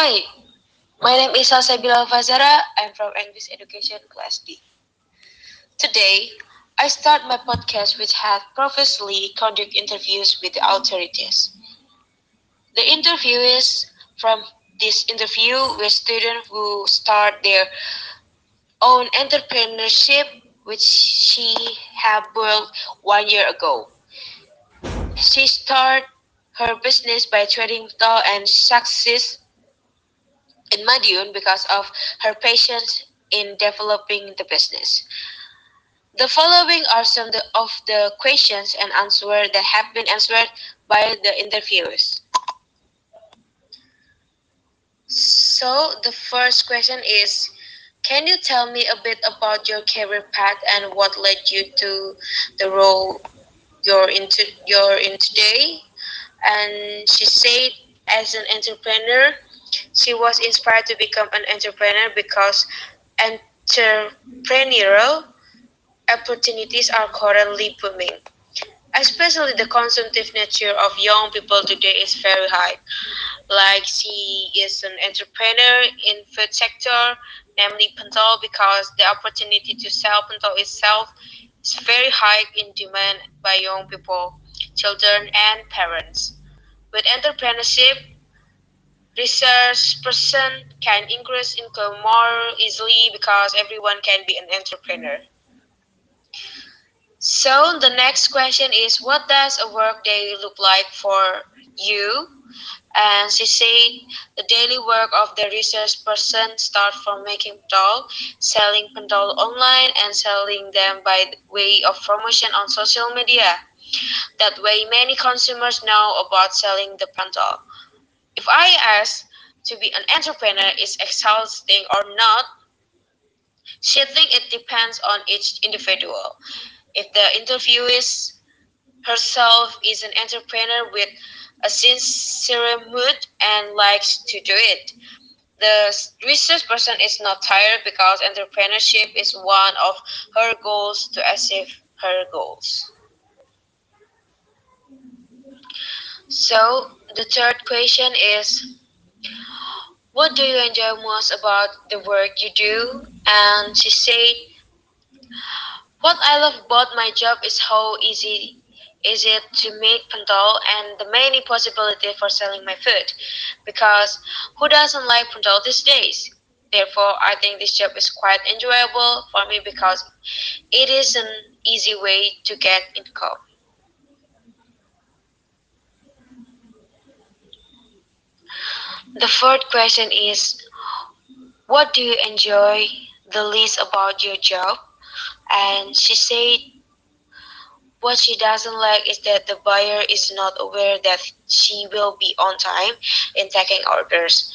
Hi, my name is Salsabila Fazara. I'm from English Education Class D. Today, I start my podcast which had previously conducted interviews with the authorities. The interviewees from this interview were students who start their own entrepreneurship which she had built one year ago. She started her business by trading doll and success in Madiun because of her patience in developing the business. The following are some of the questions and answers that have been answered by the interviewers. So the first question is, can you tell me a bit about your career path and what led you to the role you're into you're in today? And she said, as an entrepreneur, she was inspired to become an entrepreneur because entrepreneurial opportunities are currently booming. Especially the consumptive nature of young people today is very high. Like she is an entrepreneur in food sector, namely pentol, because the opportunity to sell pentol itself is very high in demand by young people, children, and parents. With entrepreneurship, research person can increase income more easily because everyone can be an entrepreneur. So the next question is what does a work day look like for you? And she said the daily work of the research person start from making doll, selling doll online and selling them by way of promotion on social media. That way many consumers know about selling the doll. Ask to be an entrepreneur is exhausting or not, she thinks it depends on each individual. If the interviewee herself is an entrepreneur with a sincere mood and likes to do it, the research person is not tired because entrepreneurship is one of her goals to achieve her goals. So the third question is what do you enjoy most about the work you do? And she said, What I love about my job is how easy is it to make pentol and the many possibilities for selling my food. Because who doesn't like pentol these days? Therefore, I think this job is quite enjoyable for me because it is an easy way to get income. The fourth question is What do you enjoy the least about your job? And she said what she doesn't like is that the buyer is not aware that she will be on time in taking orders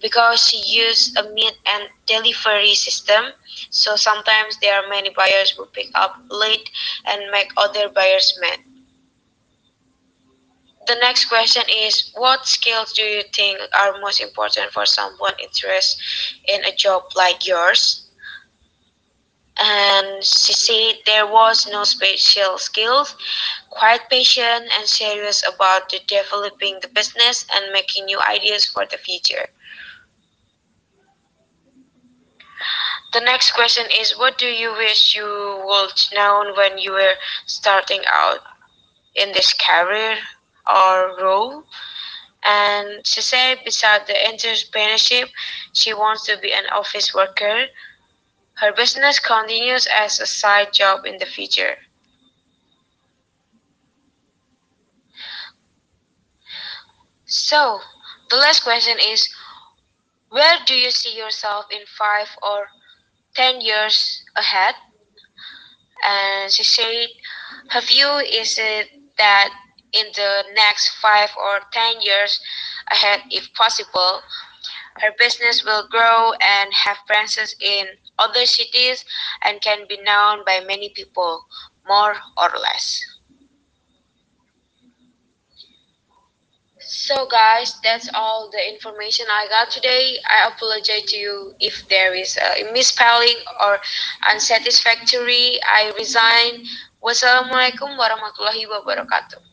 because she used a meet and delivery system so sometimes there are many buyers who pick up late and make other buyers mad the next question is What skills do you think are most important for someone interested in a job like yours? And she said there was no special skills, quite patient and serious about the developing the business and making new ideas for the future. The next question is What do you wish you would known when you were starting out in this career? Or role. And she said, beside the entrepreneurship, she wants to be an office worker. Her business continues as a side job in the future. So, the last question is Where do you see yourself in five or ten years ahead? And she said, Her view is that in the next five or ten years ahead if possible. Her business will grow and have branches in other cities and can be known by many people, more or less. So guys, that's all the information I got today. I apologize to you if there is a misspelling or unsatisfactory. I resign. Wassalamualaikum warahmatullahi wabarakatuh.